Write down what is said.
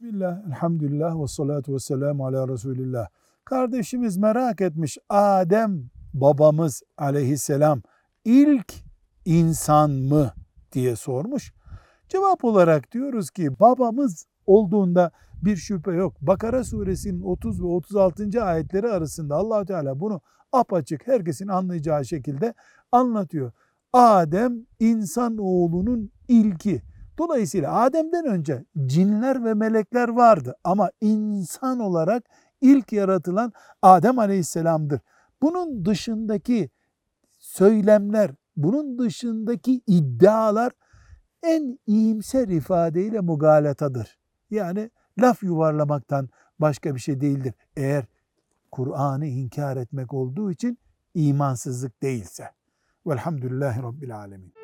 Bismillah, elhamdülillah ve salatu ve selamu ala Resulillah. Kardeşimiz merak etmiş Adem babamız aleyhisselam ilk insan mı diye sormuş. Cevap olarak diyoruz ki babamız olduğunda bir şüphe yok. Bakara suresinin 30 ve 36. ayetleri arasında allah Teala bunu apaçık herkesin anlayacağı şekilde anlatıyor. Adem insan oğlunun ilki. Dolayısıyla Adem'den önce cinler ve melekler vardı ama insan olarak ilk yaratılan Adem Aleyhisselam'dır. Bunun dışındaki söylemler, bunun dışındaki iddialar en iyimser ifadeyle mugalatadır. Yani laf yuvarlamaktan başka bir şey değildir. Eğer Kur'an'ı inkar etmek olduğu için imansızlık değilse. Velhamdülillahi Rabbil Alemin.